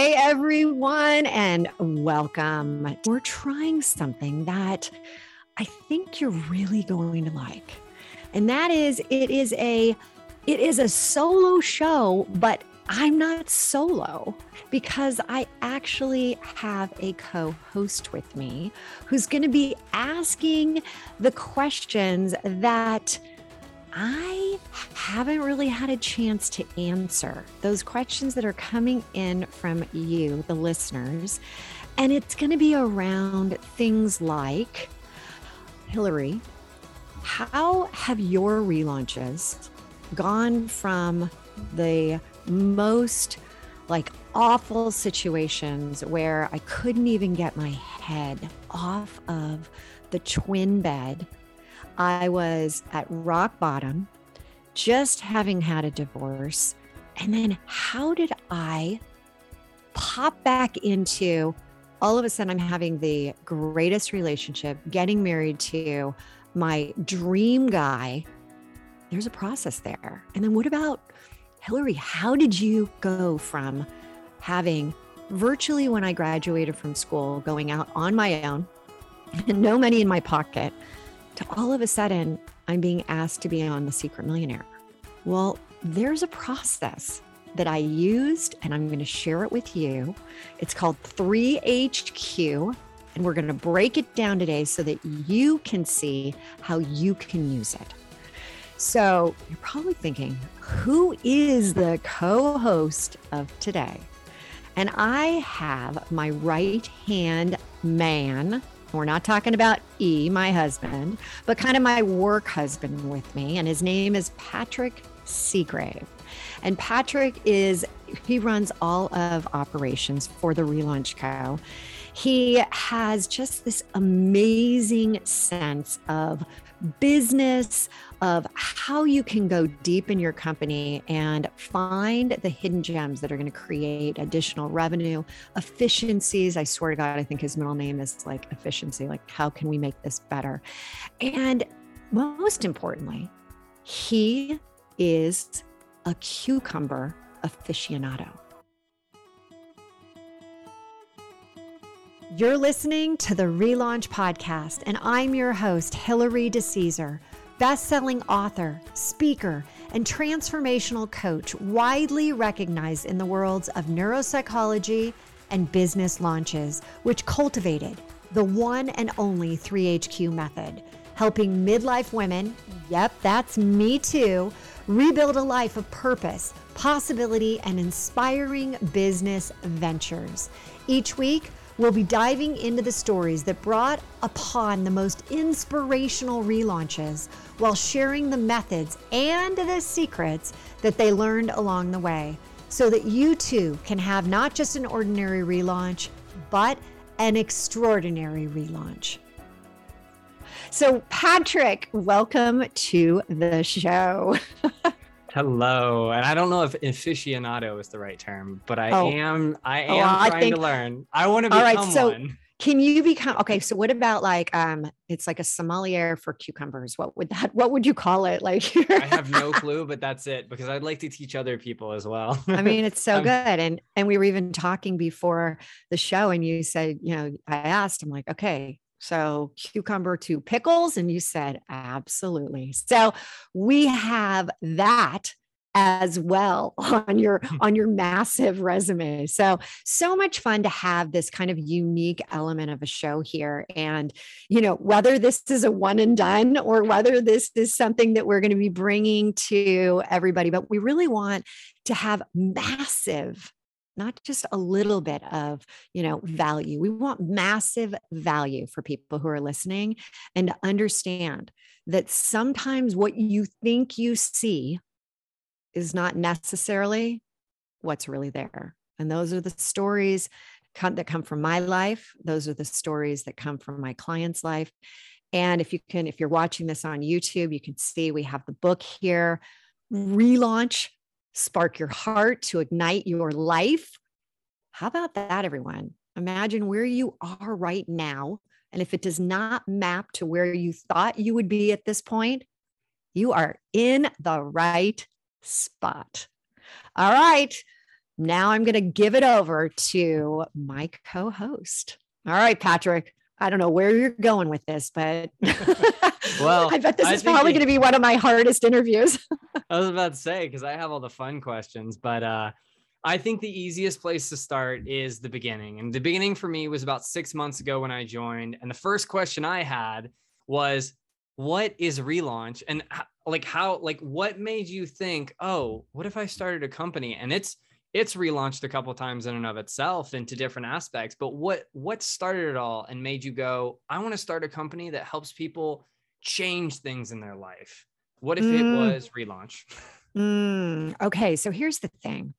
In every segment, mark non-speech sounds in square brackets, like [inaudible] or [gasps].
Hey, everyone, and welcome. We're trying something that I think you're really going to like. And that is it is a it is a solo show, but I'm not solo because I actually have a co host with me who's going to be asking the questions that I haven't really had a chance to answer. Those questions that are coming in from you, the listeners. And it's going to be around things like Hilary, how have your relaunches gone from the most like awful situations where I couldn't even get my head off of the twin bed I was at rock bottom, just having had a divorce. And then how did I pop back into all of a sudden I'm having the greatest relationship, getting married to my dream guy. There's a process there. And then what about Hilary? How did you go from having virtually when I graduated from school, going out on my own, and [laughs] no money in my pocket, to all of a sudden, I'm being asked to be on The Secret Millionaire. Well, there's a process that I used, and I'm going to share it with you. It's called 3HQ, and we're going to break it down today so that you can see how you can use it. So, you're probably thinking, who is the co host of today? And I have my right hand man, we're not talking about E, my husband, but kind of my work husband with me. And his name is Patrick Segraves. And Patrick is, he runs all of operations for the Relaunch Co. He has just this amazing sense of business, of how you can go deep in your company and find the hidden gems that are going to create additional revenue, efficiencies. I swear to God, I think his middle name is like efficiency. Like, how can we make this better? And most importantly, he is a cucumber aficionado. You're listening to the Relaunch Podcast, and I'm your host, Hilary DeCesare, best-selling author, speaker, and transformational coach, widely recognized in the worlds of neuropsychology and business launches, which cultivated the one and only 3HQ method, helping midlife women, yep, that's me too, rebuild a life of purpose, possibility, and inspiring business ventures. Each week, We'll be diving into the stories that brought upon the most inspirational relaunches while sharing the methods and the secrets that they learned along the way so that you too can have not just an ordinary relaunch, but an extraordinary relaunch. So, Patrick, welcome to the show. [laughs] Hello, and I don't know if aficionado is the right term, but I oh. am. I oh, am oh, trying I think, to learn. I want to become all right, so one. Can you become okay? So, what about like um? It's like a sommelier for cucumbers. What would that? What would you call it? Like, I have no [laughs] clue, but that's it because I'd like to teach other people as well. I mean, it's so [laughs] um, good, and and we were even talking before the show, and you said, you know, I asked, I'm like, okay, so cucumber to pickles. And you said, absolutely. So we have that as well [laughs] on your hmm. on your massive resume. So so much fun to have this kind of unique element of a show here and you know whether this is a one and done or whether this is something that we're going to be bringing to everybody but we really want to have massive not just a little bit of you know value. We want massive value for people who are listening and to understand that sometimes what you think you see is not necessarily what's really there. And those are the stories that come from my life. Those are the stories that come from my clients life. And if you can if you're watching this on youtube you can see we have the book here. Relaunch spark your heart to ignite your life. How about that, everyone? Imagine where you are right now. And if it does not map to where you thought you would be at this point, you are in the right spot. All right. now I'm going to give it over to my co host. All right, Patrick. I don't know where you're going with this, but [laughs] well, I bet this I is probably going to be one of my hardest interviews. [laughs] I was about to say because I have all the fun questions, but uh, I think the easiest place to start is the beginning. And the beginning for me was about six months ago when I joined. And the first question I had was, "What is relaunch?" And like, how, like, what made you think, "Oh, what if I started a company?" And it's it's relaunched a couple times in and of itself into different aspects but what what started it all and made you go i want to start a company that helps people change things in their life? What if mm. it was relaunch? [laughs] Mm. okay so here's the thing.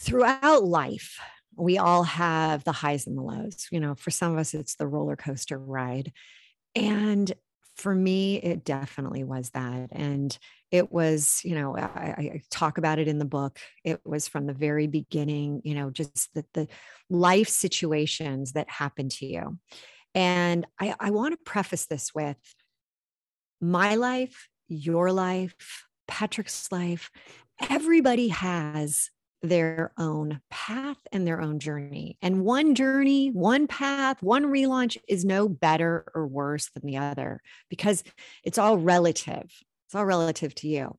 Throughout life we all have the highs and the lows. You know for some of us it's the roller coaster ride. And for me it definitely was that. And it was you know I, I, talk about it in the book. It was from the very beginning you know just the, the life situations that happened to you and i, I want to preface this with my life your life patrick's life everybody has their own path and their own journey. And one journey, one path, one relaunch is no better or worse than the other because it's all relative. It's all relative to you.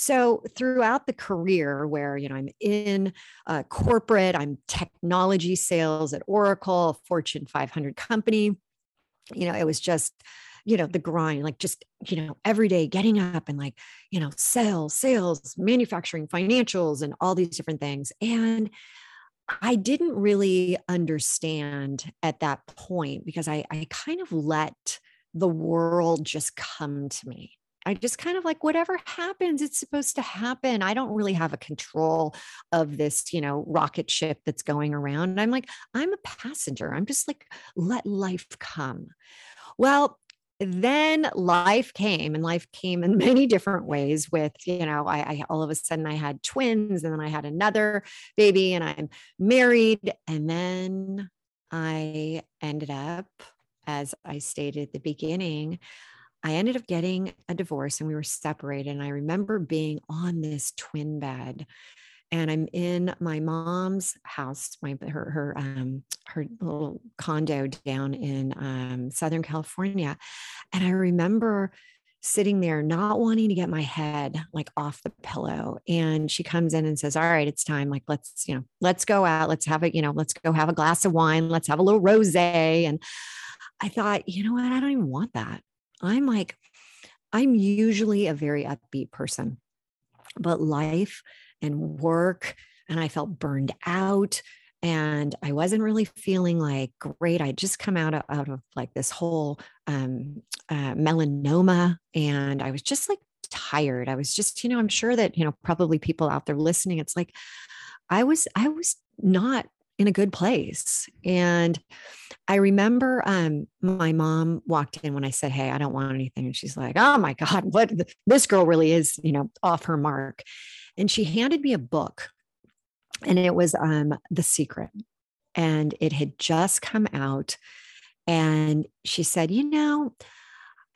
So throughout the career where, you know, I'm in uh, corporate, I'm technology sales at Oracle, Fortune 500 company, you know, it was just, you know, the grind, like just, you know, every day getting up and like, you know, sales, sales, manufacturing, financials, and all these different things. And I didn't really understand at that point because I, I kind of let the world just come to me. I just kind of like whatever happens, it's supposed to happen. I don't really have a control of this, you know, rocket ship that's going around. I'm like, I'm a passenger. I'm just like, let life come. Well, then life came and life came in [laughs] many different ways with you know I, I, all of a sudden i had twins and then i had another baby and i'm married and then i ended up as i stated at the beginning I ended up getting a divorce and we were separated. And I remember being on this twin bed and I'm in my mom's house, my her her um her little condo down in um, Southern California, and I remember sitting there not wanting to get my head like off the pillow and she comes in and says all right it's time like let's you know let's go out let's have a you know let's go have a glass of wine let's have a little rosé and i thought you know what i don't even want that I'm like, I'm usually a very upbeat person, but life and work, and I felt burned out and I wasn't really feeling like great. I just come out of, out of like this whole um, uh, melanoma, and I was just like tired. I was just, you know, I'm sure that you know probably people out there listening. It's like I was, I was not in a good place. And I remember um, my mom walked in when I said, Hey, I don't want anything. And she's like, Oh my God, [laughs] what this girl really is, you know, off her mark. And she handed me a book and it was um, The Secret. And it had just come out. And she said, You know,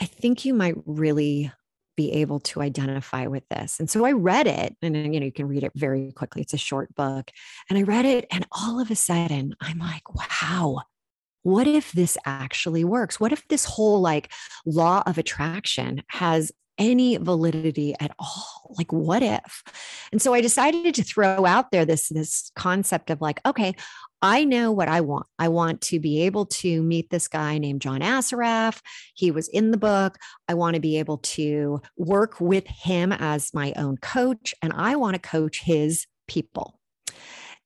I think you might really be able to identify with this. And so I read it, and you know, you can read it very quickly. It's a short book. And I read it, and all of a sudden, I'm like, wow, what if this actually works? What if this whole like law of attraction has any validity at all like what if and so i decided to throw out there this this concept of like okay I know what I want. I want to be able to meet this guy named John Assaraf. He was in the book. I want to be able to work with him as my own coach, and I want to coach his people.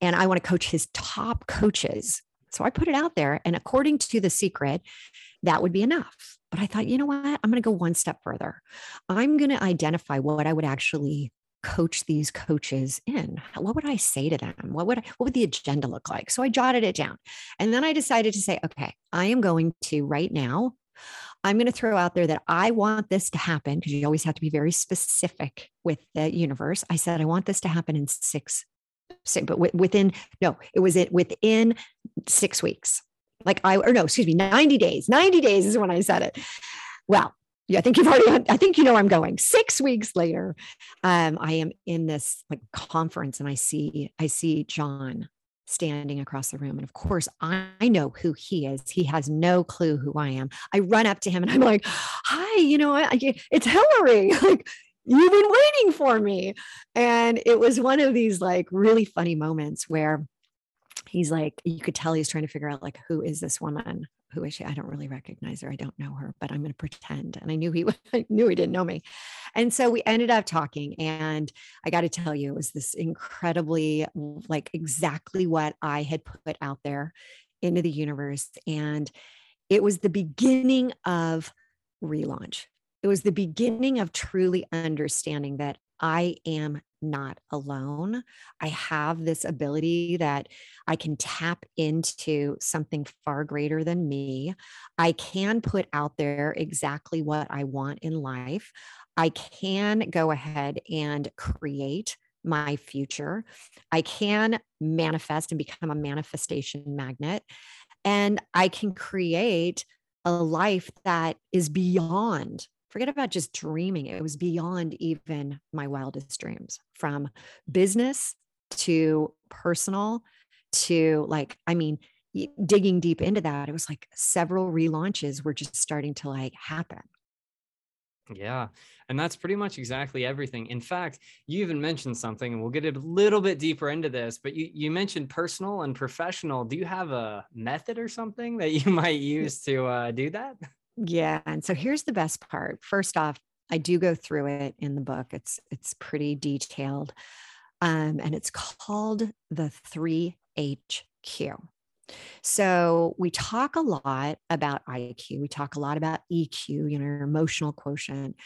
And I want to coach his top coaches. So I put it out there. And according to The Secret, that would be enough. But I thought, you know what? I'm going to go one step further. I'm going to identify what I would actually coach these coaches in? What would I say to them? What would what would the agenda look like? So I jotted it down. And then I decided to say, okay, I am going to right now, I'm going to throw out there that I want this to happen because you always have to be very specific with the universe. I said, I want this to happen in six, six but within, no, it was it within six weeks. Like I, or no, excuse me, 90 days. 90 days is when I said it. Well, yeah, I think you've already, I think you know where I'm going. Six weeks later, um, I am in this like conference and I see, I see John standing across the room. And of course, I, I know who he is. He has no clue who I am. I run up to him and I'm like, hi, you know, I, it's Hilary. [laughs] like, you've been waiting for me. And it was one of these like really funny moments where he's like, you could tell he's trying to figure out like, who is this woman? Who is she? I don't really recognize her. I don't know her, but I'm going to pretend. And I knew he [laughs] I knew he didn't know me. And so we ended up talking. And I got to tell you, it was this incredibly like exactly what I had put out there into the universe. And it was the beginning of relaunch. It was the beginning of truly understanding that I am not alone. I have this ability that I can tap into something far greater than me. I can put out there exactly what I want in life. I can go ahead and create my future. I can manifest and become a manifestation magnet. And I can create a life that is beyond forget about just dreaming. It was beyond even my wildest dreams from business to personal to like, I mean, digging deep into that, it was like several relaunches were just starting to like happen. Yeah. And that's pretty much exactly everything. In fact, you even mentioned something, and we'll get a little bit deeper into this, but you, you mentioned personal and professional. Do you have a method or something that you [laughs] might use to uh, do that? Yeah. And so here's the best part. First off, I do go through it in the book. It's it's pretty detailed. Um, and it's called the 3HQ. So we talk a lot about IQ. We talk a lot about EQ, you know, emotional quotient.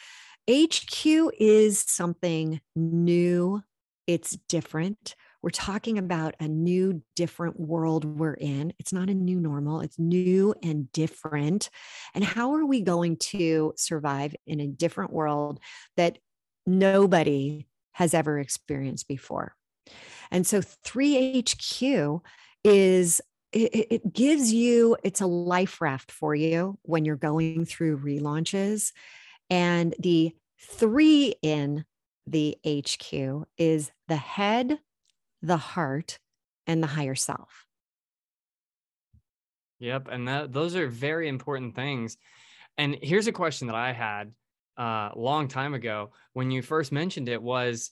HQ is something new. It's different. We're talking about a new, different world we're in. It's not a new normal, it's new and different. And how are we going to survive in a different world that nobody has ever experienced before? And so 3HQ is it, gives you it's a life raft for you when you're going through relaunches and the three in the hq is the head the heart, and the higher self. Yep. And that, those are very important things. And here's a question that I had a uh, long time ago when you first mentioned it was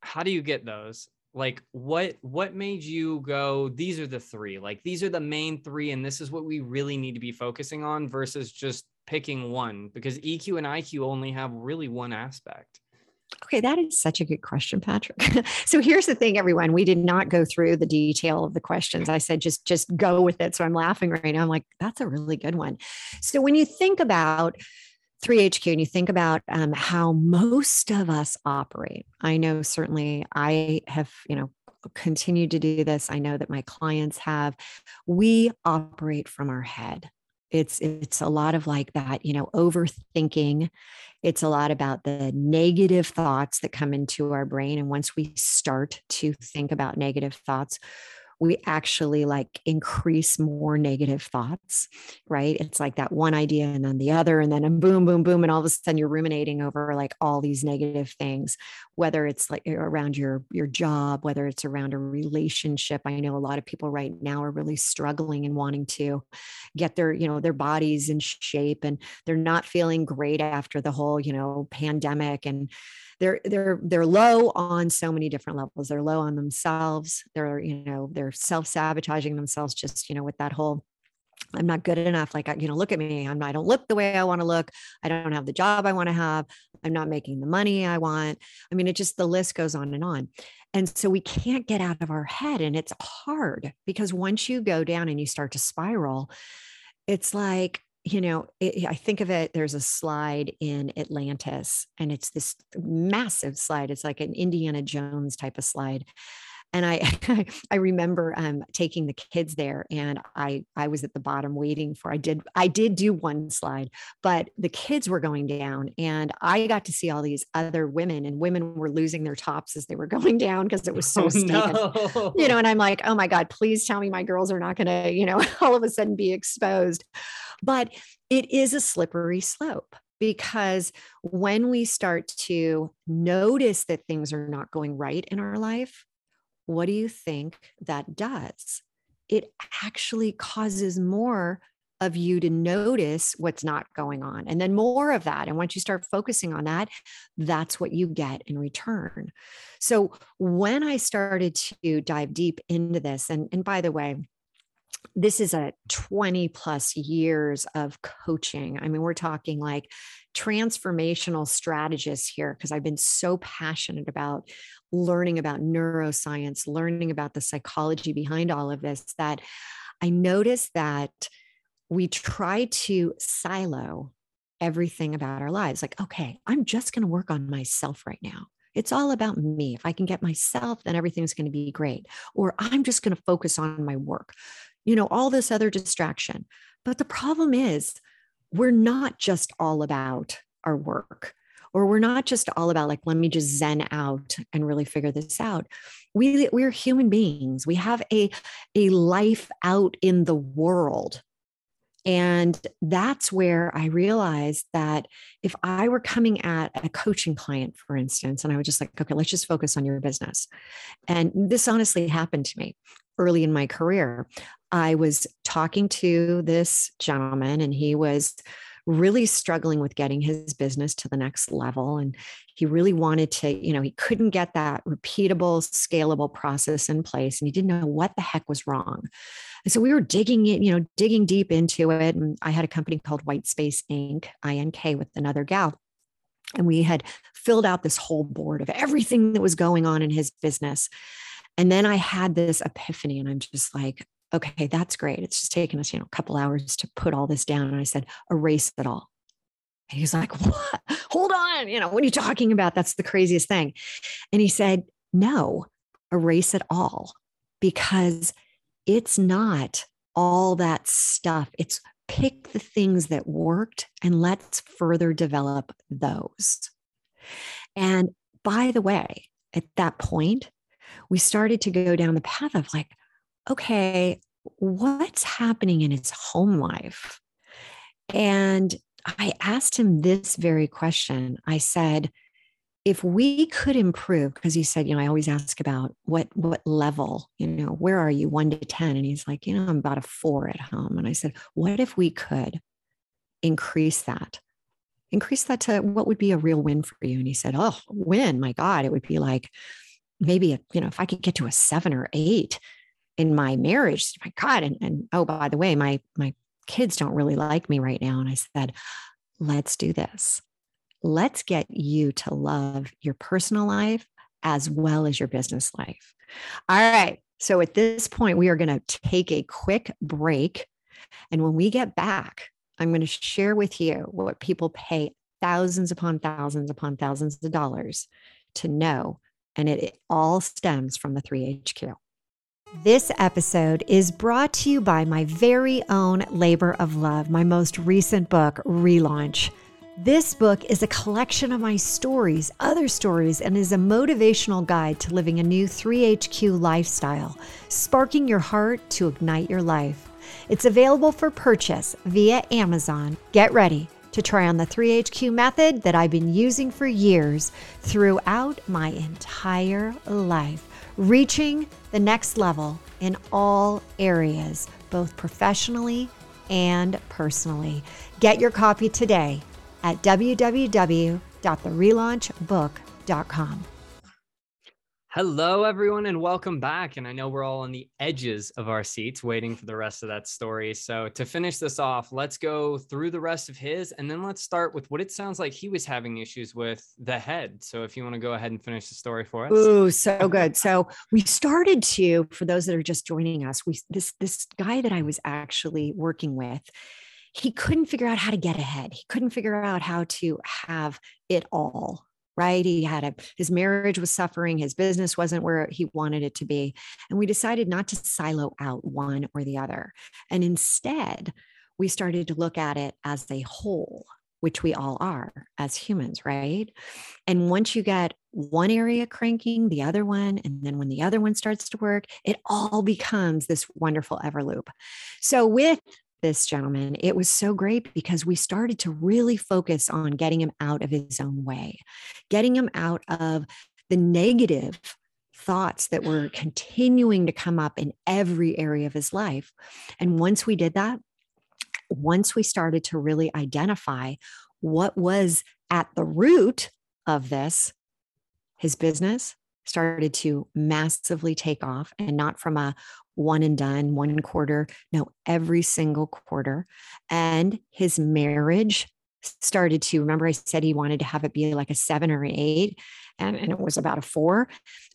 how do you get those? Like what what made you go these are the three? Like these are the main three and this is what we really need to be focusing on versus just picking one because EQ and IQ only have really one aspect. Okay, that is such a good question, Patrick. [laughs] so here's the thing, everyone. We did not go through the detail of the questions. I said just just go with it. So I'm laughing right now. I'm like, that's a really good one. So when you think about 3HQ and you think about um, how most of us operate, I know certainly I have, you know, continued to do this. I know that my clients have. We operate from our head it's it's a lot of like that you know overthinking. It's a lot about the negative thoughts that come into our brain and once we start to think about negative thoughts we actually like increase more negative thoughts, right? It's like that one idea and then the other, and then a boom, boom, boom. And all of a sudden you're ruminating over like all these negative things, whether it's like around your, your job, whether it's around a relationship. I know a lot of people right now are really struggling and wanting to get their, you know, their bodies in shape and they're not feeling great after the whole, you know, pandemic and they're they're they're low on so many different levels they're low on themselves they're you know they're self-sabotaging themselves just you know with that whole I'm not good enough. Like, you know, look at me. I'm not, I don't look the way I want to look. I don't have the job I want to have. I'm not making the money I want. I mean, it just, the list goes on and on. And so we can't get out of our head. And it's hard because once you go down and you start to spiral, it's like, you know, it, I think of it, there's a slide in Atlantis, and it's this massive slide. It's like an Indiana Jones type of slide and I [laughs] I remember um, taking the kids there, and I I was at the bottom waiting for. I did I did do one slide, but the kids were going down, and I got to see all these other women, and women were losing their tops as they were [laughs] going down because it was so oh, steep. No. you know, and I'm like, oh my god, please tell me my girls are not going to, you know, [laughs] all of a sudden be exposed. But it is a slippery slope because when we start to notice that things are not going right in our life, what do you think that does? It actually causes more of you to notice what's not going on and then more of that and once you start focusing on that that's what you get in return so when i started to dive deep into this and and by the way this is a 20 plus years of coaching. I mean, we're talking like transformational strategists here because I've been so passionate about learning about neuroscience, learning about the psychology behind all of this that I noticed that we try to silo everything about our lives. Like, okay, I'm just going to work on myself right now. It's all about me. If I can get myself, then everything's going to be great. Or I'm just going to focus on my work you know, all this other distraction. But the problem is, we're not just all about our work or we're not just all about like let me just zen out and really figure this out. We we're human beings. We have a a life out in the world. And that's where i realized that if i were coming at a coaching client for instance and i was just like okay let's just focus on your business. And this honestly happened to me early in my career. I was talking to this gentleman, and he was really struggling with getting his business to the next level. And he really wanted to, you know, he couldn't get that repeatable, scalable process in place. And he didn't know what the heck was wrong. And so we were digging it, you know, digging deep into it. And I had a company called White Space Inc., INK, with another gal. And we had filled out this whole board of everything that was going on in his business. And then I had this epiphany, and I'm just like, okay, that's great. It's just taken us, you know, a couple hours to put all this down. And I said, erase it all. And he's like, what? Hold on. You know, what are you talking about? That's the craziest thing. And he said, no, erase it all because it's not all that stuff. It's pick the things that worked and let's further develop those. And by the way, at that point, we started to go down the path of like, okay, what's happening in his home life? And I asked him this very question. I said, if we could improve, because he said, you know, I always ask about what what level, you know, where are you one to 10? And he's like, you know, I'm about a four at home. And I said, what if we could increase that? Increase that to what would be a real win for you? And he said, Oh, win, my God, it would be like maybe, a, you know, if I could get to a seven or eight, in my marriage my god and, and oh by the way my my kids don't really like me right now and i said let's do this. Let's get you to love your personal life as well as your business life. All right so at this point we are going to take a quick break and when we get back i'm going to share with you what people pay thousands upon thousands upon thousands of dollars to know and it, it all stems from the 3hq this episode is brought to you by my very own labor of love, my most recent book, Relaunch. This book is a collection of my stories, other stories, and is a motivational guide to living a new 3HQ lifestyle, sparking your heart to ignite your life. It's available for purchase via Amazon. Get ready to try on the 3HQ method that I've been using for years throughout my entire life reaching the next level in all areas, both professionally and personally. Get your copy today at www.therelaunchbook.com. Hello, everyone, and welcome back. And I know we're all on the edges of our seats waiting for the rest of that story. So, to finish this off, let's go through the rest of his and then let's start with what it sounds like he was having issues with the head. So, if you want to go ahead and finish the story for us. Ooh, so good. So, we started to, for those that are just joining us, we this this guy that I was actually working with, he couldn't figure out how to get ahead. He couldn't figure out how to have it all right? He had a, his marriage was suffering, his business wasn't where he wanted it to be. And we decided not to silo out one or the other. And instead, we started to look at it as a whole, which we all are as humans, right? And once you get one area cranking, the other one, and then when the other one starts to work, it all becomes this wonderful ever loop. So, with this gentleman, it was so great because we started to really focus on getting him out of his own way, getting him out of the negative thoughts that were continuing to come up in every area of his life. And once we did that, once we started to really identify what was at the root of this, his business started to massively take off and not from a one and done, one quarter, no, every single quarter. And his marriage started to remember I said he wanted to have it be like a seven or eight, and, and it was about a four.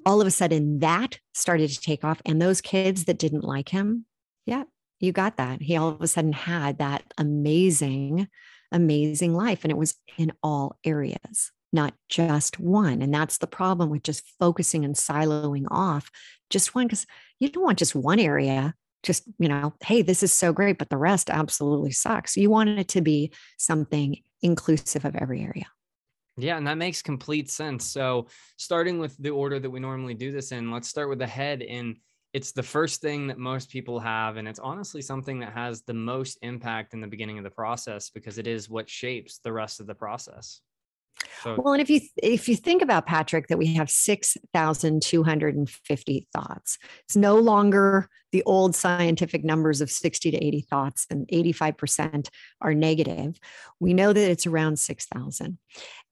All of a sudden, that started to take off. And those kids that didn't like him, yeah, you got that. He all of a sudden had that amazing, amazing life. And it was in all areas, not just one. And that's the problem with just focusing and siloing off just one, because you don't want just one area just you know hey this is so great but the rest absolutely sucks you want it to be something inclusive of every area yeah, and that makes complete sense. So, starting with the order that we normally do this in, let's start with the head. And it's the first thing that most people have. And it's honestly something that has the most impact in the beginning of the process because it is what shapes the rest of the process. So, well, and if you if you think about Patrick, that we have six thousand two hundred and fifty thoughts. It's no longer the old scientific numbers of sixty to eighty thoughts, and eighty five percent are negative. We know that it's around six thousand,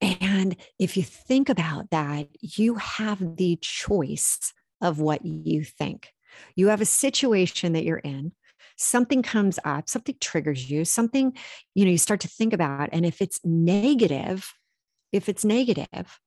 and if you think about that, you have the choice of what you think. You have a situation that you're in something comes up something triggers you something you know you start to think about and if it's negative if it's negative,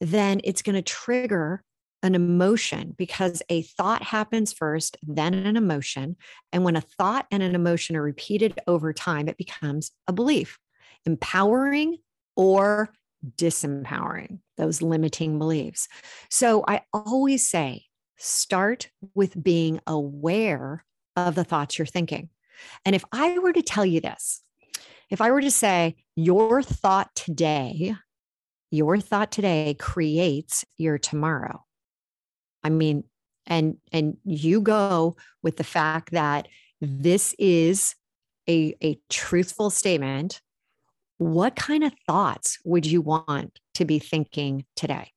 then it's going to trigger an emotion because a thought happens first, then an emotion. And when a thought and an emotion are repeated over time, it becomes a belief, empowering or disempowering those limiting beliefs. So I always say start with being aware of the thoughts you're thinking. And if I were to tell you this, if I were to say, your thought today your thought today creates your tomorrow. I mean, and and you go with the fact that this is a, a truthful statement what kind of thoughts would you want to be thinking today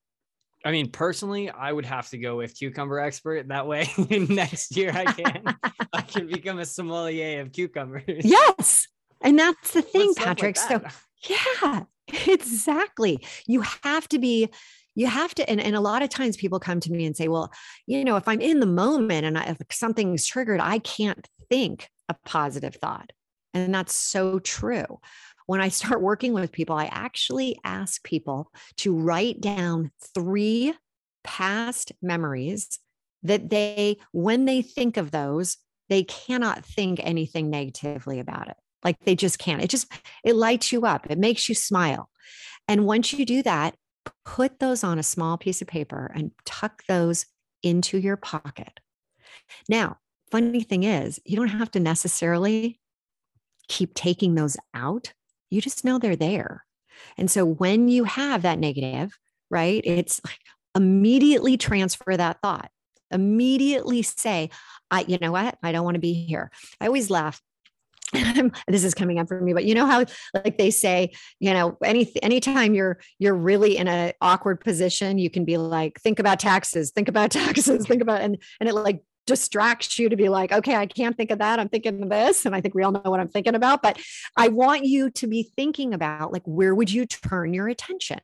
I mean, personally, I would have to go with cucumber expert. That way, [laughs] next year I can [laughs] I can become a sommelier of cucumbers. Yes, and that's the thing, Patrick. So yeah, Exactly. You have to be, you have to, and, and a lot of times people come to me and say, well, you know, if I'm in the moment and I, if something's triggered, I can't think a positive thought. And that's so true. When I start working with people, I actually ask people to write down three past memories that they, when they think of those, they cannot think anything negatively about it. Like they just can't. It just it lights you up. It makes you smile. And once you do that, put those on a small piece of paper and tuck those into your pocket. Now, funny thing is, you don't have to necessarily keep taking those out. You just know they're there. And so when you have that negative, right, it's like immediately transfer that thought. Immediately say, I, you know what? I don't want to be here. I always laugh [laughs] this is coming up for me but you know how like they say you know any anytime you're you're really in an awkward position you can be like think about taxes think about [laughs] taxes think about and and it like distracts you to be like okay i can't think of that i'm thinking of this and i think we all know what i'm thinking about but i want you to be thinking about like where would you turn your attention?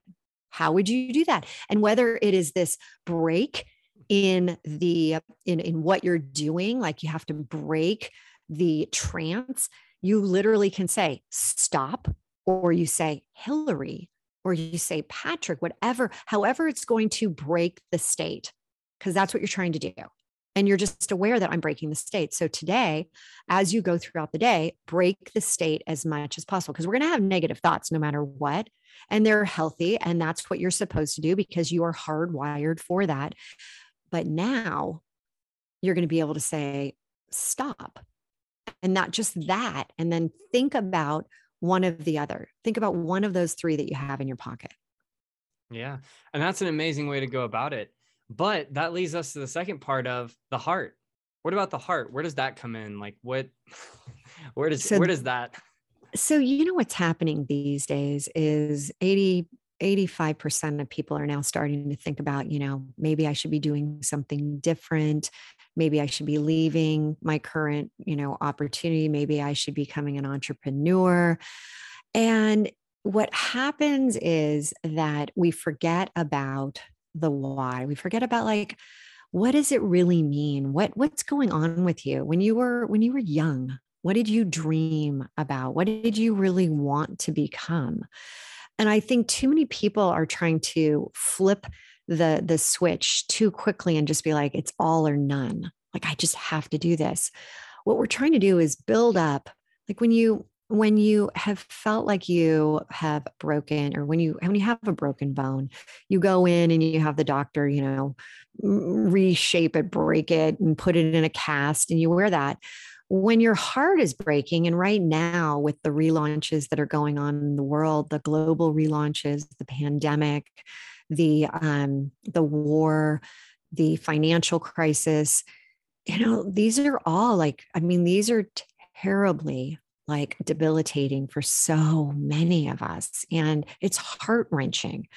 How would you do that? And whether it is this break in the in in what you're doing like you have to break the trance, you literally can say, stop, or you say, Hilary, or you say, Patrick, whatever, however it's going to break the state, because that's what you're trying to do. And you're just aware that I'm breaking the state. So today, as you go throughout the day, break the state as much as possible because we're going to have negative thoughts no matter what. And they're healthy. And that's what you're supposed to do because you are hardwired for that. But now you're going to be able to say, stop and not just that and then think about one of the other. Think about one of those three that you have in your pocket. Yeah and that's an amazing way to go about it but that leads us to the second part of the heart. What about the heart? Where does that come in? Like what [laughs] where does so, where does that so you know what's happening these days is 80 85% of people are now starting to think about, you know, maybe I should be doing something different. Maybe I should be leaving my current, you know, opportunity. Maybe I should be becoming an entrepreneur. And what happens is that we forget about the why. We forget about like, what does it really mean? What what's going on with you when you were when you were young? What did you dream about? What did you really want to become? And I think too many people are trying to flip the the switch too quickly and just be like it's all or none. Like I just have to do this. What we're trying to do is build up like when you when you have felt like you have broken or when you when you have a broken bone you go in and you have the doctor you know reshape it break it and put it in a cast and you wear that when your heart is breaking and right now with the relaunches that are going on in the world the global relaunches the pandemic the um the war the financial crisis you know these are all like i mean these are terribly like debilitating for so many of us and it's heart wrenching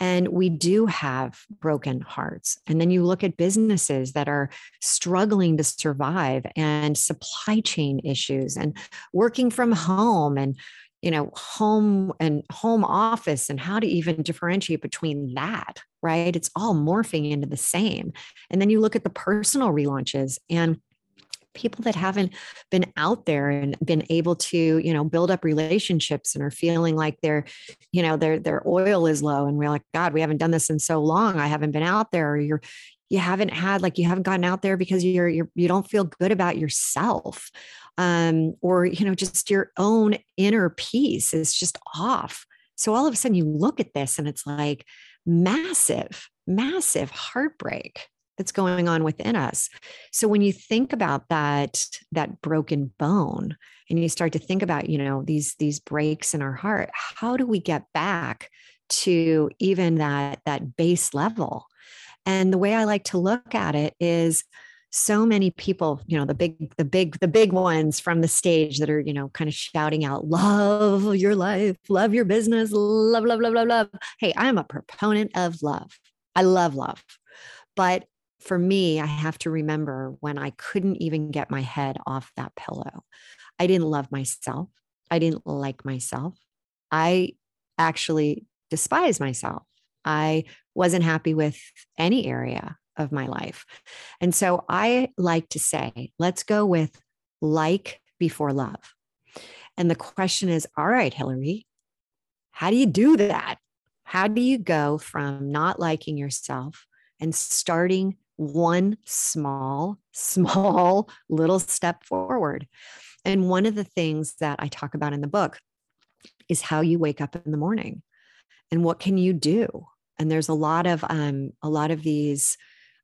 and we do have broken hearts. And then you look at businesses that are struggling to survive and supply chain issues and working from home and you know home and home office and how to even differentiate between that right? It's all morphing into the same. And then you look at the personal relaunches and people that haven't been out there and been able to you know build up relationships and are feeling like their you know their their oil is low and we're like god we haven't done this in so long. I haven't been out there or you're you haven't had like you haven't gotten out there because you're you're you don't feel good about yourself um or you know just your own inner peace is just off so all of a sudden you look at this and it's like massive massive heartbreak that's going on within us. So when you think about that that broken bone and you start to think about, you know, these these breaks in our heart, how do we get back to even that that base level? And the way I like to look at it is so many people you know the big the big the big ones from the stage that are you know kind of shouting out love your life love your business love love love love love hey i'm a proponent of love i love love but for me, I have to remember when I couldn't even get my head off that pillow. I didn't love myself. I didn't like myself. I actually despise myself. I wasn't happy with any area of my life. And so I like to say, let's go with like before love. And the question is, all right, Hilary, how do you do that? How do you go from not liking yourself and starting one small, [laughs] small little step forward. And one of the things that I talk about in the book is how you wake up in the morning and what can you do? And there's a lot of um, a lot of these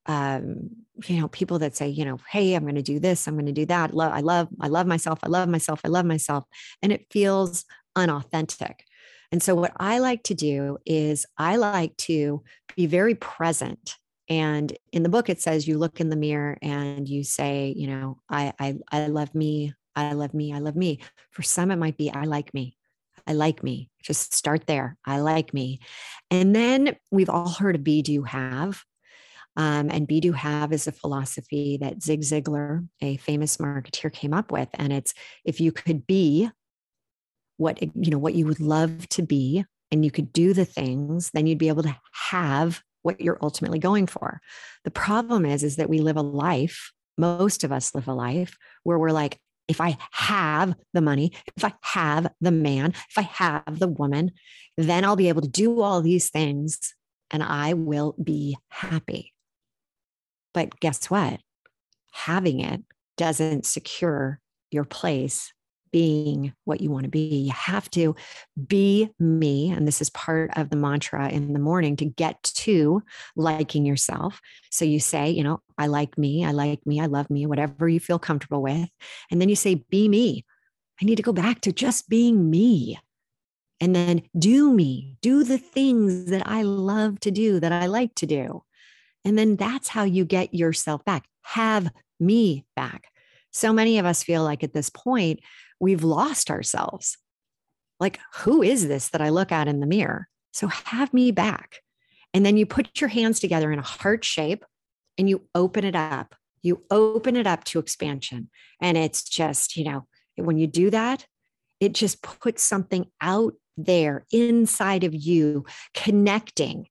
um, you know, people that say, you know, hey, I'm going to do this, I'm going to do that. Love, I love, I love myself, I love myself, I love myself. And it feels unauthentic. And so, what I like to do is I like to be very present and in the book, it says you look in the mirror and you say, you know, I, I, I love me. I love me. I love me. For some, it might be, I like me. I like me. Just start there. I like me. And then we've all heard of be, do, have. Um, and be, do, have is a philosophy that Zig Ziglar, a famous marketeer, came up with. And it's if you could be what, you know, what you would love to be, and you could do the things, then you'd be able to have what you're ultimately going for. The problem is, is that we live a life, most of us live a life where we're like, if I have the money, if I have the man, if I have the woman, then I'll be able to do all these things and I will be happy. But guess what? Having it doesn't secure your place being what you want to be. You have to be me. And this is part of the mantra in the morning to get to liking yourself. So you say, you know, I like me, I like me, I love me, whatever you feel comfortable with. And then you say, be me. I need to go back to just being me. And then do me, do the things that I love to do, that I like to do. And then that's how you get yourself back. Have me back. So many of us feel like at this point, we've lost ourselves. Like, who is this that I look at in the mirror? So have me back. And then you put your hands together in a heart shape and you open it up. You open it up to expansion. And it's just, you know, when you do that, it just puts something out there inside of you connecting.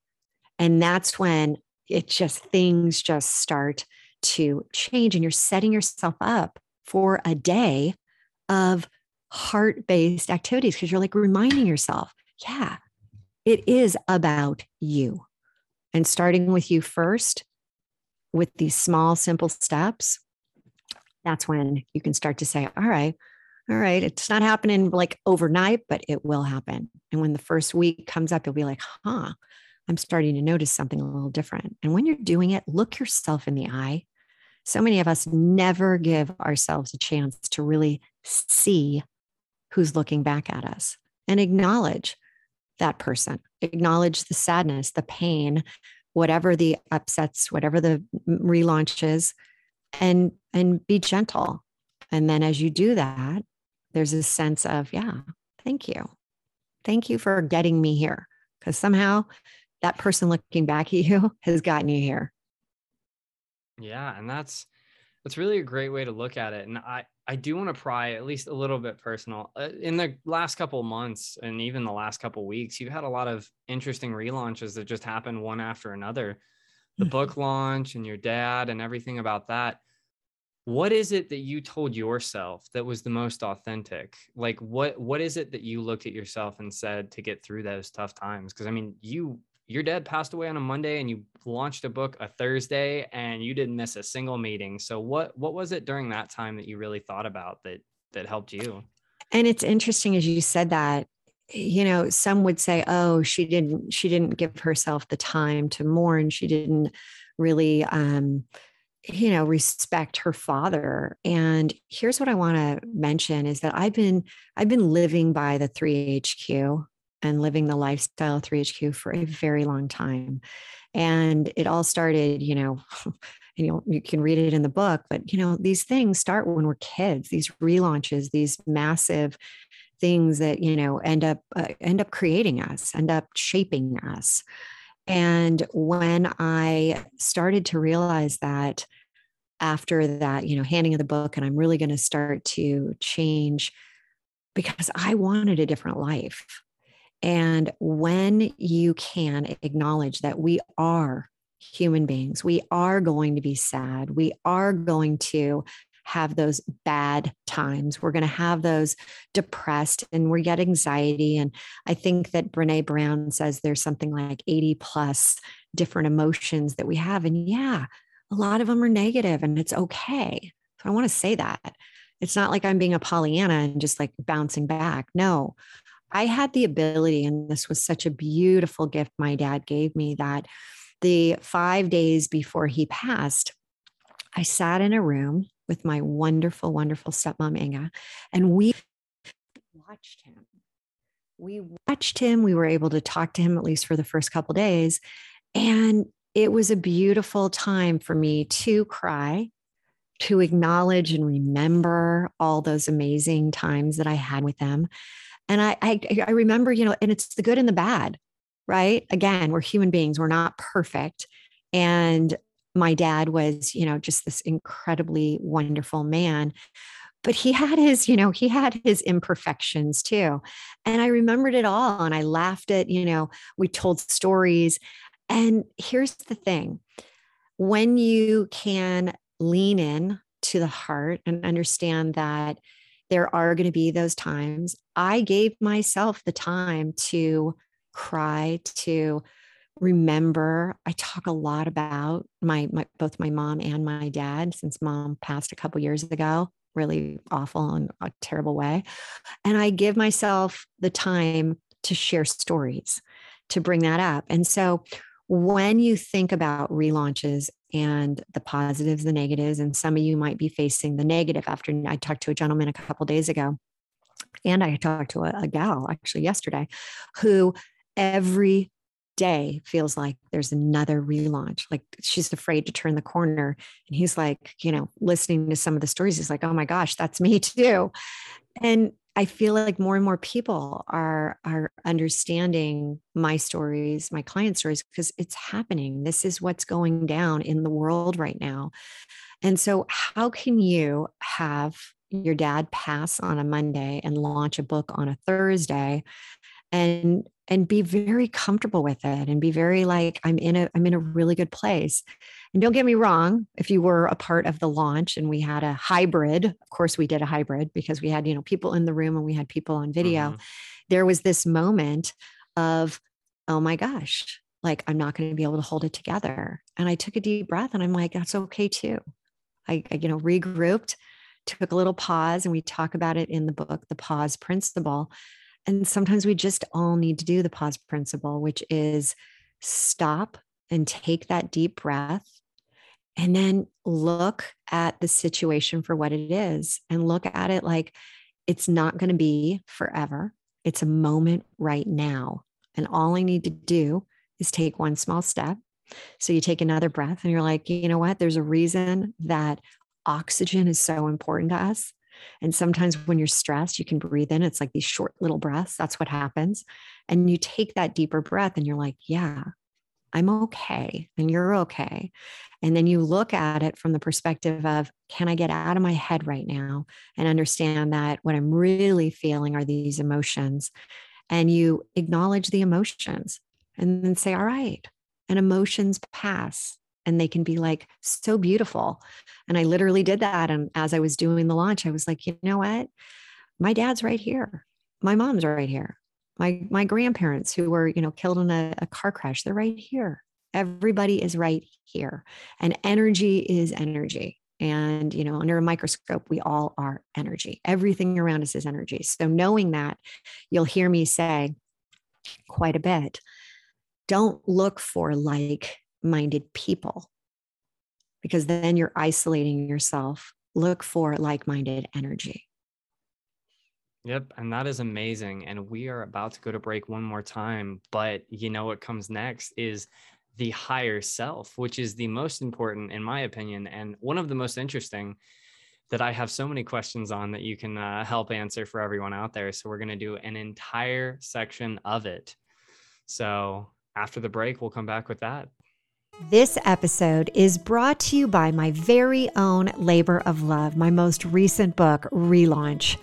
And that's when it just things just start to change and you're setting yourself up for a day of heart based activities because you're like reminding yourself, yeah, it is about you and starting with you first with these small, simple steps, that's when you can start to say, all right, all right, it's not happening like overnight, but it will happen. And when the first week comes up, you'll be like, huh, I'm starting to notice something a little different. And when you're doing it, look yourself in the eye. So many of us never give ourselves a chance to really see who's looking back at us and acknowledge that person, acknowledge the sadness, the pain, whatever the upsets, whatever the relaunches, and and be gentle. And then as you do that, there's a sense of, yeah, thank you. Thank you for getting me here. Because somehow that person looking back at you [laughs] has gotten you here. Yeah. And that's that's really a great way to look at it. And I I do want to pry at least a little bit personal. Uh, in the last couple months and even the last couple weeks, you've had a lot of interesting relaunches that just happened one after another. The book mm-hmm. launch and your dad and everything about that. What is it that you told yourself that was the most authentic? Like what what is it that you looked at yourself and said to get through those tough times? Because I mean, you your dad passed away on a Monday and you launched a book a Thursday and you didn't miss a single meeting. So what what was it during that time that you really thought about that that helped you? And it's interesting as you said that you know some would say oh she didn't she didn't give herself the time to mourn she didn't really um you know respect her father and here's what i want to mention is that i've been i've been living by the 3hq and living the lifestyle 3HQ for a very long time. And it all started, you know, [laughs] you know, you can read it in the book, but you know, these things start when we're kids, these relaunches, these massive things that, you know, end up uh, end up creating us, end up shaping us. And when I started to realize that after that, you know, handing of the book, and I'm really going to start to change because I wanted a different life. And when you can acknowledge that we are human beings, we are going to be sad, we are going to have those bad times. We're going to have those depressed and we get anxiety. And I think that Brene Brown says there's something like 80 plus different emotions that we have. And yeah, a lot of them are negative and it's okay. So I want to say that. It's not like I'm being a Pollyanna and just like bouncing back. No, I had the ability, and this was such a beautiful gift my dad gave me that the five days before he passed, I sat in a room with my wonderful, wonderful stepmom, Inga, and we watched him. We watched him. We were able to talk to him at least for the first couple days. And it was a beautiful time for me to cry, to acknowledge and remember all those amazing times that I had with them. And I, I, I remember, you know, and it's the good and the bad, right? Again, we're human beings, we're not perfect. And my dad was, you know, just this incredibly wonderful man. But he had his, you know, he had his imperfections too. And I remembered it all. And I laughed at, you know, we told stories. And here's the thing when you can lean in to the heart and understand that there are going to be those times. I gave myself the time to cry, to remember. I talk a lot about my, my both my mom and my dad since mom passed a couple years ago, really awful in a terrible way. And I give myself the time to share stories, to bring that up. And so when you think about relaunches and the positives, the negatives, and some of you might be facing the negative after I talked to a gentleman a couple days ago. And I talked to a, a gal actually yesterday who every day feels like there's another relaunch. Like she's afraid to turn the corner. And he's like, you know, listening to some of the stories, he's like, oh my gosh, that's me [laughs] too. And I feel like more and more people are are understanding my stories, my client stories, because it's happening. This is what's going down in the world right now. And so, how can you have your dad pass on a Monday and launch a book on a Thursday and and be very comfortable with it and be very like I'm in a I'm in a really good place. And don't get me wrong, if you were a part of the launch and we had a hybrid, of course we did a hybrid because we had, you know, people in the room and we had people on video. Mm-hmm. There was this moment of oh my gosh, like I'm not going to be able to hold it together. And I took a deep breath and I'm like that's okay too. I, I you know regrouped took a little pause and we talk about it in the book, The Pause Principle. And sometimes we just all need to do the pause principle, which is stop and take that deep breath and then look at the situation for what it is and look at it like it's not going to be forever. It's a moment right now. And all I need to do is take one small step. So you take another breath and you're like, you know what? There's a reason that oxygen is so important to us. And sometimes when you're stressed, you can breathe in. It's like these short little breaths. That's what happens. And you take that deeper breath and you're like, yeah, I'm okay. And you're okay. And then you look at it from the perspective of, can I get out of my head right now and understand that what I'm really feeling are these emotions? And you acknowledge the emotions and then say, all right, and emotions pass and they can be like so beautiful. And I literally did that. And as I was doing the launch, I was like, you know what? My dad's right here. My mom's right here. My my grandparents who were, you know, killed in a, a car crash, they're right here. Everybody is right here. And energy is energy. And, you know, under a microscope, we all are energy. Everything around us is energy. So knowing that, you'll hear me say quite a bit. Don't look for like minded people because then you're isolating yourself. Look for like minded energy. Yep. And that is amazing. And we are about to go to break one more time. But you know what comes next is the higher self, which is the most important, in my opinion, and one of the most interesting that I have so many questions on that you can uh, help answer for everyone out there. So we're going to do an entire section of it. So after the break, we'll come back with that. This episode is brought to you by my very own Labor of Love, my most recent book, Relaunch.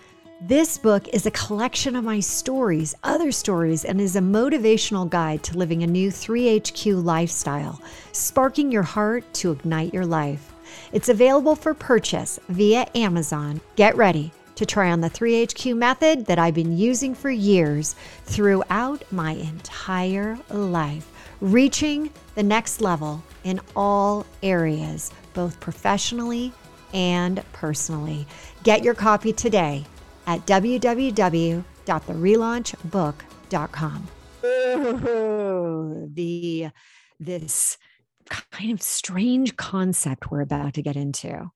This book is a collection of my stories, other stories, and is a motivational guide to living a new 3HQ lifestyle, sparking your heart to ignite your life. It's available for purchase via Amazon. Get ready to try on the 3HQ method that I've been using for years throughout my entire life reaching the next level in all areas, both professionally and personally. Get your copy today at www.therelaunchbook.com. [laughs] the this kind of strange concept we're about to get into,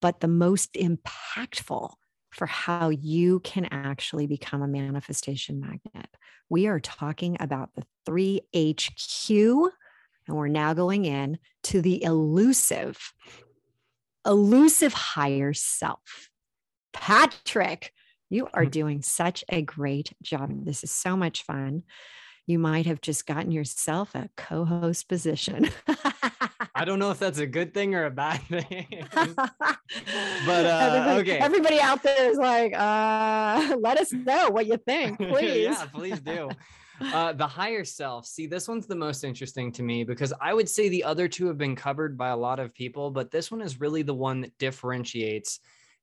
but the most impactful for how you can actually become a manifestation magnet. We are talking about the 3HQ, and we're now going in to the elusive, elusive higher self. Patrick, you are mm-hmm. doing such a great job. This is so much fun you might have just gotten yourself a co-host position. I don't know if that's a good thing or a bad [laughs] thing. but [laughs] uh, everybody, okay, everybody out there is like, uh, [laughs] let us know what you think, please. yeah, please do. Uh, the higher self. See, this one's the most interesting to me because I would say the other two have been covered by a lot of people, but this one is really the one that differentiates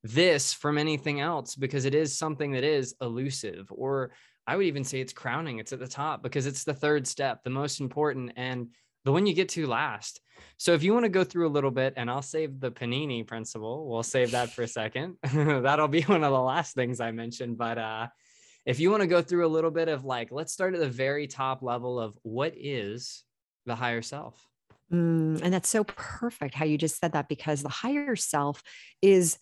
this from anything else because it is something that is elusive or I would even say it's crowning. It's at the top because it's the third step, the most important and the one you get to last. So if you want to go through a little bit, and I'll save the panini principle, we'll save that for a second. [laughs] That'll be one of the last things I mentioned. But uh, if you want to go through a little bit of like, let's start at the very top level of what is the higher self. Mm, and that's so perfect how you just said that because the higher self is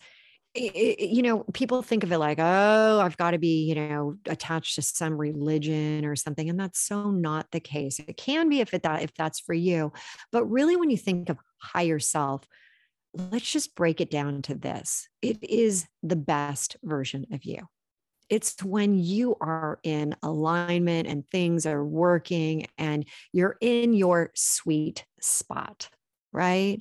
you know, people think of it like, oh, I've got to be, you know, attached to some religion or something, and that's so not the case. It can be if it that if that's for you, but really, when you think of higher self, let's just break it down to this: it is the best version of you. It's when you are in alignment and things are working and you're in your sweet spot right?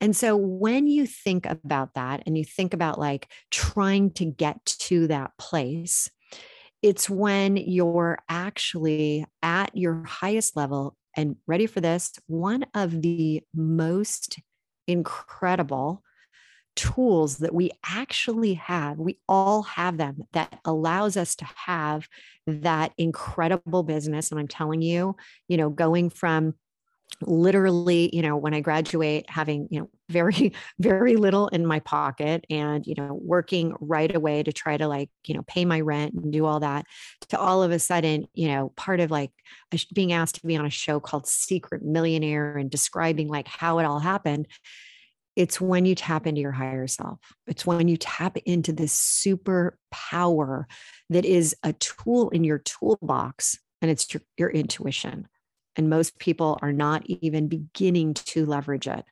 And so when you think about that and you think about like trying to get to that place, it's when you're actually at your highest level and ready for this, one of the most incredible tools that we actually have we all have them that allows us to have that incredible business and i'm telling you you know going from literally you know when i graduate having you know [laughs] very very little in my pocket and you know working right away to try to like you know pay my rent and do all that to all of a sudden you know part of like being asked to be on a show called secret millionaire and describing like how it all happened it's when you tap into your higher self. It's when you tap into this super power that is a tool in your toolbox and it's your, your intuition and most people are not even beginning to leverage it.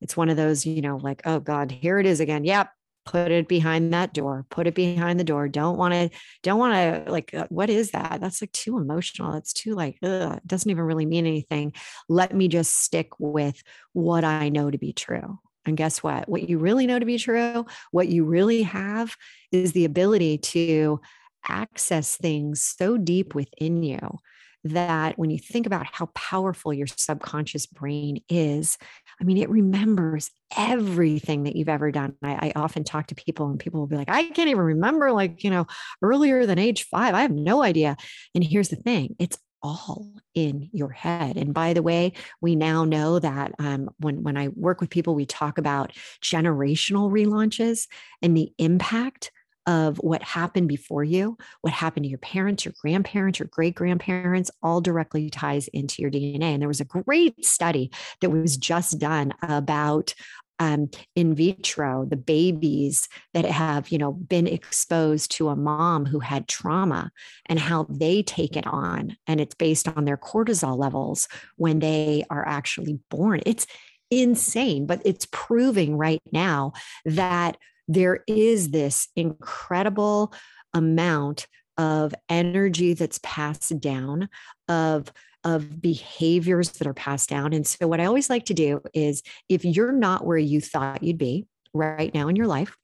It's one of those you know like oh god here it is again. Yep put it behind that door put it behind the door. Don't want to don't want to like uh, what is that? That's like too emotional. It's too like ugh, it doesn't even really mean anything. Let me just stick with what i know to be true. And guess what? What you really know to be true what you really have is the ability to access things so deep within you that when you think about how powerful your subconscious brain is, I mean, it remembers everything that you've ever done. I, I, often talk to people, and people will be like, I can't even remember, like, you know, earlier than age five. I have no idea. And here's the thing it's all in your head. And by the way, we now know that um, when, when I work with people, we talk about generational relaunches and the impact of what happened before you, what happened to your parents, your grandparents, your great grandparents, all directly ties into your DNA. And there was a great study that was just done about um, in vitro, the babies that have, you know, been exposed to a mom who had trauma and how they take it on. And it's based on their cortisol levels when they are actually born. It's insane, but it's proving right now that there is this incredible amount of energy that's passed down of of behaviors that are passed down. And so what i always like to do is if you're not where you thought you'd be right now in your life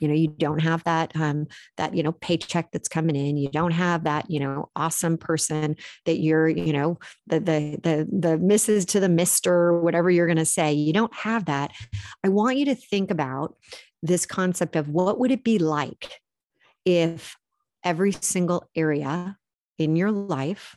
you know you don't have that um that you know paycheck that's coming in you don't have that you know awesome person that you're you know the the the the misses to the mister whatever you're going to say you don't have that. I want you to think about this concept of what would it be like if every single area in your life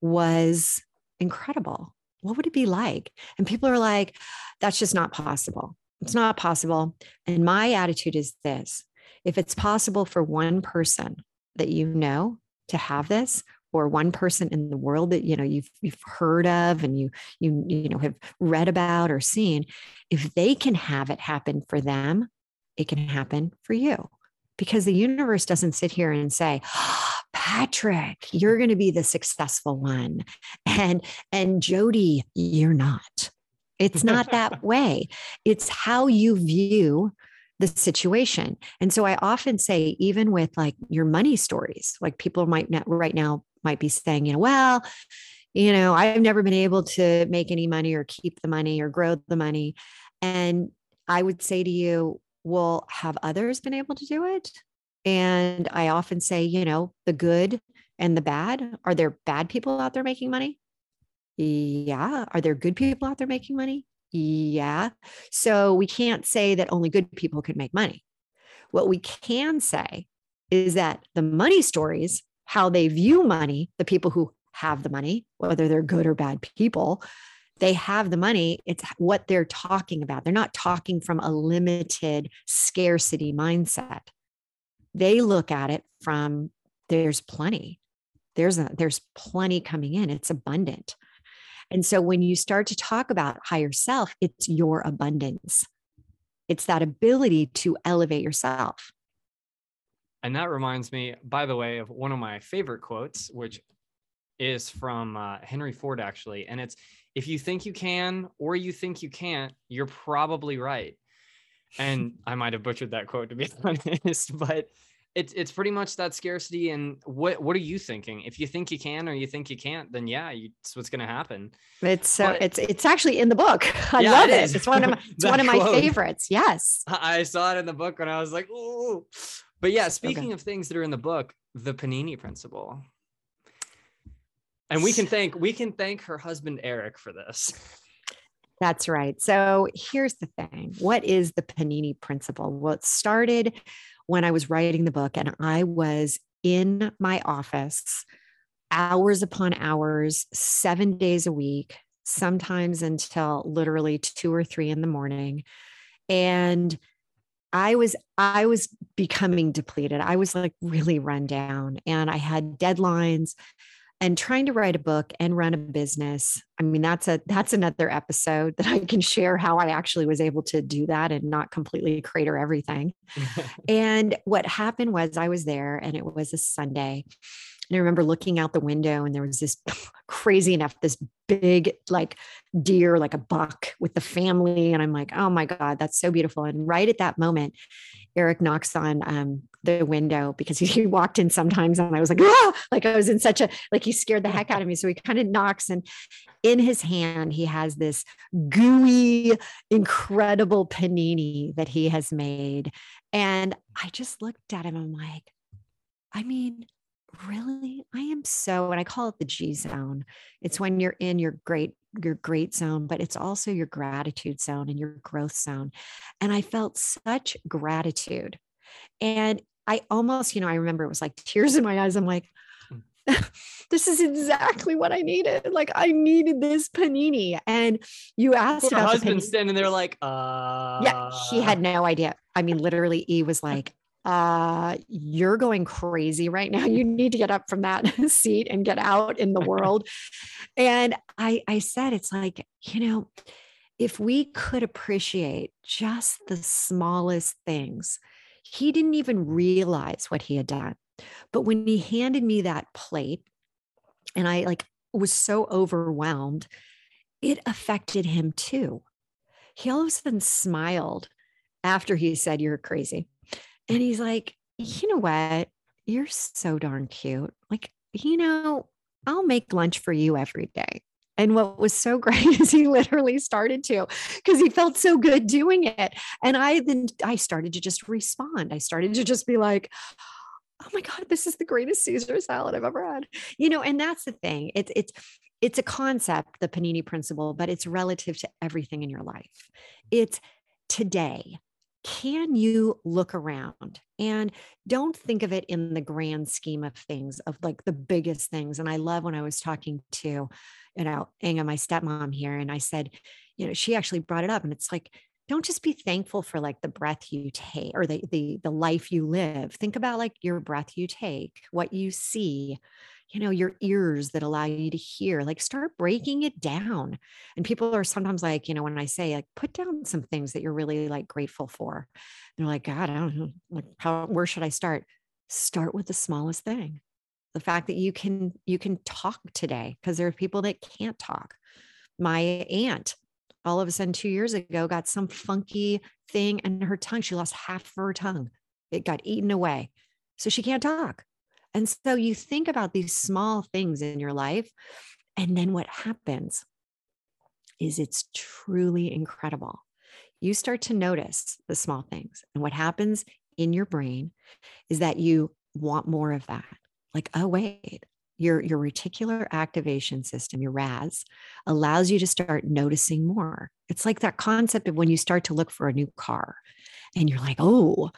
was incredible? What would it be like? And people are like that's just not possible. It's not possible. And my attitude is this if it's possible for one person that you know to have this or one person in the world that you know you've you've heard of and you you you know have read about or seen if they can have it happen for them it can happen for you because the universe doesn't sit here and say, oh, [gasps] Patrick, you're going to be the successful one. And, and Jody, you're not. It's not that [laughs] way. It's how you view the situation. And so I often say, even with like your money stories, like people might not right now might be saying, you know, well, you know, I've never been able to make any money or keep the money or grow the money. And I would say to you, well, have others been able to do it? And I often say, you know, the good and the bad. Are there bad people out there making money? Yeah. Are there good people out there making money? Yeah. So we can't say that only good people can make money. What we can say is that the money stories, how they view money, the people who have the money, whether they're good or bad people, they have the money. It's what they're talking about. They're not talking from a limited scarcity mindset. They look at it from there's plenty. There's a, there's plenty coming in. It's abundant. And so when you start to talk about higher self, it's your abundance. it's that ability to elevate yourself. And that reminds me, by the way, of one of my favorite quotes, which is from uh, Henry Ford, actually. And it's if you think you can or you think you can't, you're probably right. And [laughs] I might have butchered that quote to be [laughs] honest, but it's it's pretty much that scarcity. And what what are you thinking? If you think you can or you think you can't, then yeah, you, it's what's going to happen. It's so but, it's it's actually in the book. [laughs] I yeah, love it. it. It's one of my it's one of my quote, favorites. Yes, I saw it in the book when I was like, oh. But yeah, speaking okay. of things that are in the book, the Panini Principle. And we can thank we can thank her husband Eric for this. That's right. So here's the thing. What is the Panini principle? Well, it started when I was writing the book and I was in my office hours upon hours, seven days a week, sometimes until literally two or three in the morning. And I was I was becoming depleted. I was like really run down and I had deadlines and trying to write a book and run a business. I mean that's a that's another episode that i can share how i actually was able to do that and not completely crater everything. [laughs] And what happened was i was there and it was a sunday and I remember looking out the window and there was this [laughs] crazy enough, this big like deer, like a buck with the family. And I'm like, oh my God, that's so beautiful. And right at that moment, Eric knocks on um, the window because [laughs] he walked in sometimes and I was like, ah! like I was in such a, like he scared the heck out of me. So he kind of knocks and in his hand, he has this gooey, incredible panini that he has made. And I just looked at him. I'm like, I mean, really i am so and i call it the g zone it's when you're in your great your great zone but it's also your gratitude zone and your growth zone and i felt such gratitude and i almost you know i remember it was like tears in my eyes i'm like mm. [laughs] this is exactly what I needed. Like I needed this panini. And you asked about husband standing there like, uh yeah, he had no idea. I mean, literally, he was like, uh, you're going crazy right now. [laughs] You need to get up from that [laughs] seat and get out in the [laughs] world. and I, I said, it's like, you know, if we could appreciate just the smallest things, he didn't even realize what he had done. But when he handed me that plate, and I like was so overwhelmed, it affected him too. He all of a sudden smiled after he said, You're crazy. And he's like, you know what? You're so darn cute. Like, you know, I'll make lunch for you every day. And what was so [laughs] great is he literally started to because he felt so good doing it. And I then I started to just respond. I started to just be like, oh my God, this is the greatest Caesar salad I've ever had. You know, and that's the thing. It's it's it's a concept, the panini principle, but it's relative to everything in your life. It's today can you look around and don't think of it in the grand scheme of things of like the biggest things and i love when i was talking to you know Inga, my stepmom here and i said you know she actually brought it up and it's like don't just be thankful for like the breath you take or the the the life you live. Think about like your breath you take what you see you know your ears that allow you to hear like start breaking it down. And people are sometimes like you know when i say like put down some things that you're really like grateful for. They're like god i don't know like how where should i start? Start with the smallest thing. The fact that you can you can talk today because there are people that can't talk. My aunt all of a sudden two years ago got some funky thing and her tongue. She lost half of her tongue. It got eaten away. So she can't talk and so you think about these small things in your life. And then what happens is it's truly incredible. You start to notice the small things. And what happens in your brain is that you want more of that. Like, oh, wait, your, your reticular activation system, your RAS, allows you to start noticing more. It's like that concept of when you start to look for a new car and you're like, oh,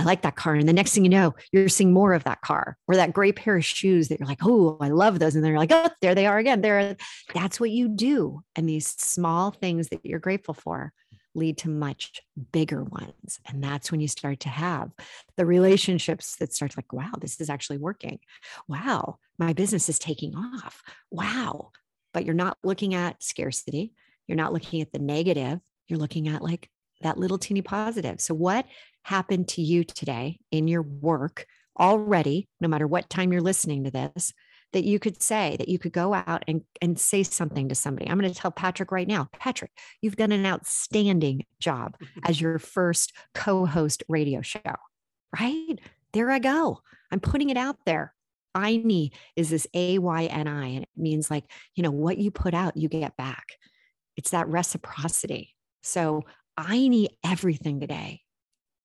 I like that car. And the next thing you know, you're seeing more of that car or that gray pair of shoes that you're like, oh, I love those. And then you're like, oh, there they are again. There, that's what you do. And these small things that you're grateful for lead to much bigger ones. And that's when you start to have the relationships that start to like, wow, this is actually working. Wow, my business is taking off. Wow. But you're not looking at scarcity. You're not looking at the negative. You're looking at like that little teeny positive. So, what happened to you today in your work already, no matter what time you're listening to this, that you could say, that you could go out and, and say something to somebody? I'm going to tell Patrick right now Patrick, you've done an outstanding job [laughs] as your first co host radio show, right? There I go. I'm putting it out there. Ayni is this A Y N I, and it means like, you know, what you put out, you get back. It's that reciprocity. So I need everything today.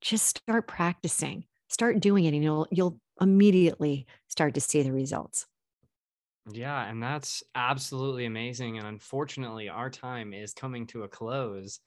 Just start practicing, start doing it, and you'll you'll immediately start to see the results. Yeah, and that's absolutely amazing. And unfortunately, our time is coming to a close.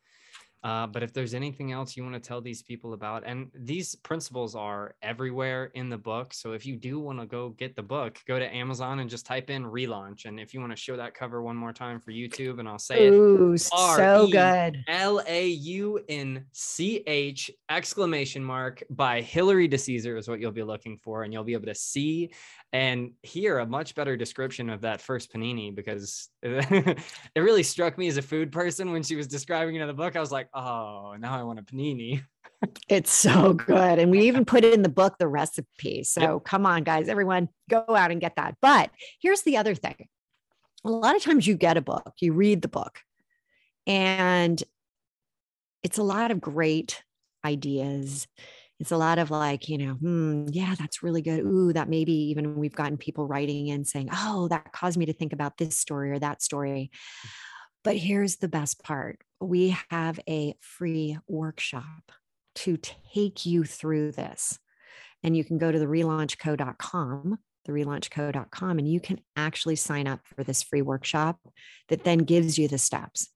Uh, but if there's anything else you want to tell these people about, and these principles are everywhere in the book. So if you do want to go get the book, go to Amazon and just type in relaunch. And if you want to show that cover one more time for YouTube, and I'll say Ooh, it so good. L A U N C H exclamation mark by Hilary DeCesare is what you'll be looking for. And you'll be able to see and hear a much better description of that first panini because [laughs] it really struck me as a food person when she was describing it in the book. I was like, oh, now I want a panini. [laughs] It's so good. And we even put it in the book, the recipe. So yep. come on, guys, everyone, go out and get that. But here's the other thing a lot of times you get a book, you read the book, and it's a lot of great ideas it's a lot of like, you know, hmm, yeah, that's really good. Ooh, that maybe even we've gotten people writing in saying, oh, that caused me to think about this story or that story. But here's the best part we have a free workshop to take you through this. And you can go to the relaunchco.com, the relaunchco.com, and you can actually sign up for this free workshop that then gives you the steps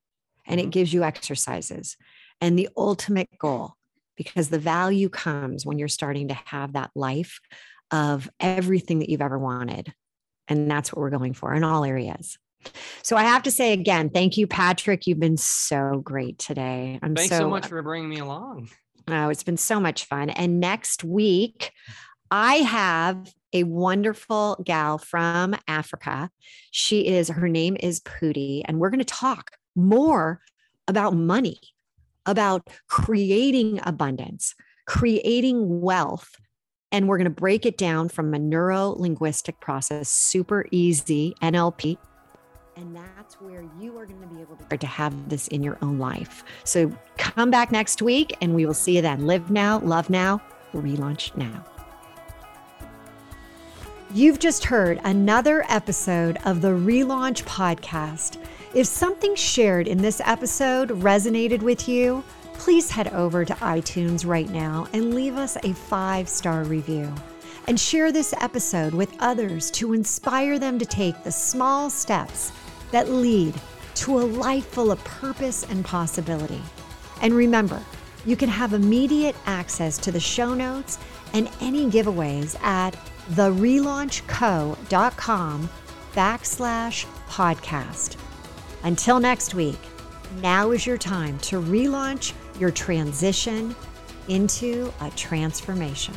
and it mm-hmm. gives you exercises. And the ultimate goal because the value comes when you're starting to have that life of everything that you've ever wanted. And that's what we're going for in all areas. So I have to say again, thank you, Patrick. You've been so great today. I'm Thanks so, so much for bringing me along. Oh, it's been so much fun. And next week, I have a wonderful gal from Africa. She is, her name is Pooty, and we're going to talk more about money about creating abundance, creating wealth. And we're going to break it down from a neuro linguistic process, super easy NLP. And that's where you are going to be able to, to have this in your own life. So come back next week and we will see you then. Live now, love now, relaunch now. You've just heard another episode of the Relaunch Podcast. If something shared in this episode resonated with you, please head over to iTunes right now and leave us a five star review. And share this episode with others to inspire them to take the small steps that lead to a life full of purpose and possibility. And remember, you can have immediate access to the show notes and any giveaways at therelaunchco.com backslash podcast. Until next week, now is your time to relaunch your transition into a transformation.